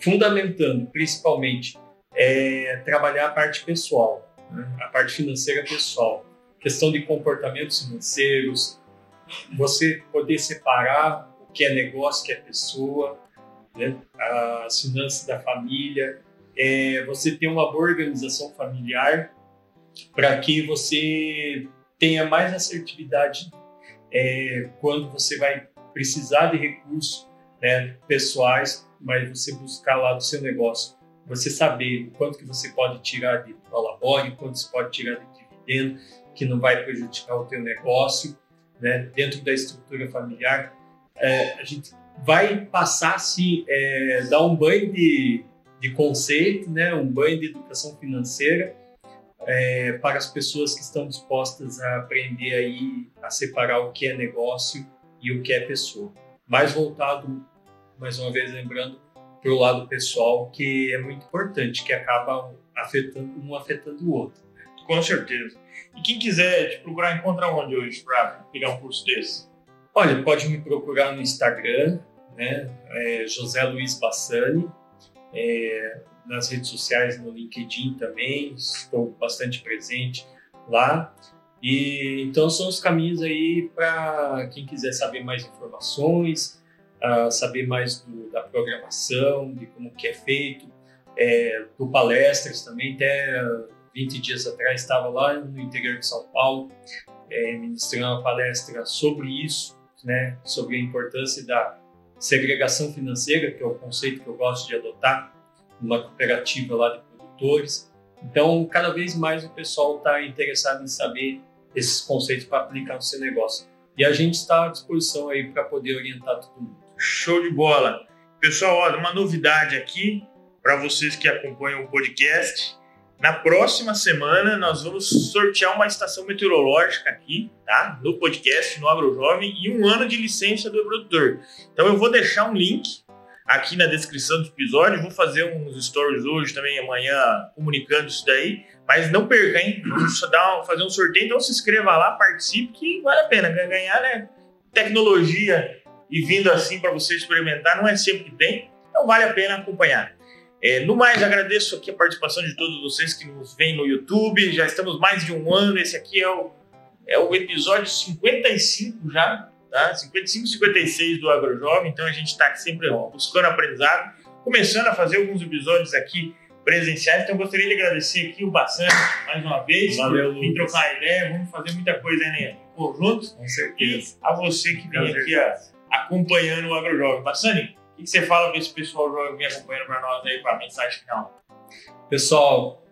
fundamentando principalmente é, trabalhar a parte pessoal, né? a parte financeira pessoal, questão de comportamentos financeiros, você poder separar o que é negócio, o que é pessoa, né? as finanças da família, é, você ter uma boa organização familiar para que você tenha mais assertividade é, quando você vai precisar de recursos né, pessoais mas você buscar lá do seu negócio, você saber o quanto que você pode tirar de prolabore, quanto você pode tirar de dividendo, que não vai prejudicar o teu negócio, né? dentro da estrutura familiar, é, a gente vai passar, assim, é, dar um banho de, de conceito, né? um banho de educação financeira é, para as pessoas que estão dispostas a aprender aí a separar o que é negócio e o que é pessoa. Mais voltado, mais uma vez lembrando, para o lado pessoal, que é muito importante, que acaba afetando um afetando o outro. Com certeza. E quem quiser te procurar, encontrar onde hoje para pegar um curso desse? Olha, pode me procurar no Instagram, né? É José Luiz Bassani. É, nas redes sociais, no LinkedIn também, estou bastante presente lá. E então são os caminhos aí para quem quiser saber mais informações, uh, saber mais do, da programação, de como que é feito, é, do palestras também. Até 20 dias atrás estava lá no interior de São Paulo é, ministrando uma palestra sobre isso, né, sobre a importância da segregação financeira, que é o conceito que eu gosto de adotar, numa cooperativa lá de produtores. Então, cada vez mais o pessoal está interessado em saber esses conceitos para aplicar no seu negócio. E a gente está à disposição aí para poder orientar todo mundo. Show de bola! Pessoal, olha, uma novidade aqui para vocês que acompanham o podcast. Na próxima semana nós vamos sortear uma estação meteorológica aqui, tá? No podcast, no Agro Jovem e um ano de licença do produtor. Então eu vou deixar um link aqui na descrição do episódio. Vou fazer uns stories hoje também, amanhã, comunicando isso daí. Mas não perca, hein? Vamos dar, fazer um sorteio, então se inscreva lá, participe, que vale a pena. Ganhar, né? Tecnologia e vindo assim para você experimentar, não é sempre que tem, então vale a pena acompanhar. É, no mais, agradeço aqui a participação de todos vocês que nos veem no YouTube. Já estamos mais de um ano. Esse aqui é o, é o episódio 55 já tá? 55, 56 do AgroJovem, então a gente está sempre buscando aprendizado, começando a fazer alguns episódios aqui presenciais, então eu gostaria de agradecer aqui o Bassano mais uma vez, Valeu, por vir trocar ideia, vamos fazer muita coisa aí né, em conjunto, com certeza. e a você que vem aqui ó, acompanhando o AgroJovem. Bassani, o que você fala para esse pessoal jovem que vem acompanhando para nós aí, para a mensagem final? Pessoal,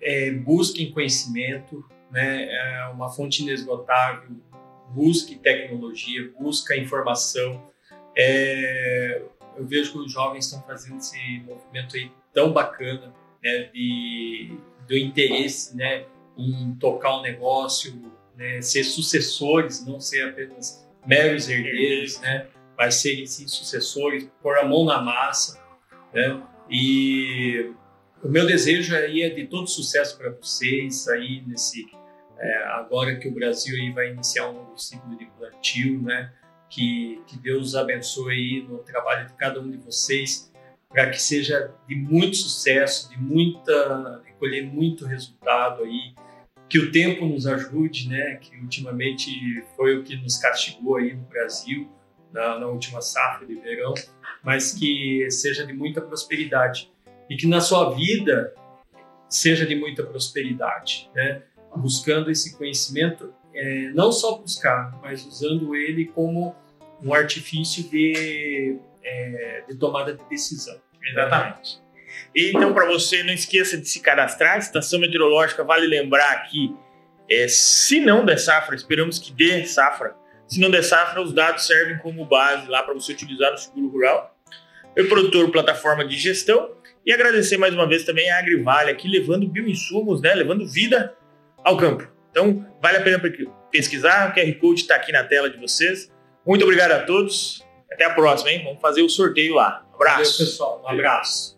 é, busquem conhecimento, né? é uma fonte inesgotável busque tecnologia, busca informação. É, eu vejo que os jovens estão fazendo esse movimento aí tão bacana né, de, do interesse né, em tocar um negócio, né, ser sucessores, não ser apenas meros herdeiros, né, mas serem sim sucessores, pôr a mão na massa. Né, e o meu desejo aí é de todo sucesso para vocês aí nesse é, agora que o Brasil aí vai iniciar um novo ciclo de plantio, né? Que, que Deus abençoe aí no trabalho de cada um de vocês, para que seja de muito sucesso, de muita, de colher muito resultado aí, que o tempo nos ajude, né? Que ultimamente foi o que nos castigou aí no Brasil na, na última safra de verão, mas que seja de muita prosperidade e que na sua vida seja de muita prosperidade, né? buscando esse conhecimento, é, não só buscar, mas usando ele como um artifício de, é, de tomada de decisão. Exatamente. Então, para você, não esqueça de se cadastrar. Estação Meteorológica, vale lembrar que, é, se não der safra, esperamos que dê safra. Se não der safra, os dados servem como base lá para você utilizar no seguro rural. Eu, produtor, plataforma de gestão. E agradecer mais uma vez também a Agrivale aqui, levando bioinsumos, né, levando vida ao campo. Então, vale a pena pesquisar, o QR Code está aqui na tela de vocês. Muito obrigado a todos. Até a próxima, hein? Vamos fazer o sorteio lá. Um abraço. Valeu, pessoal. Um abraço.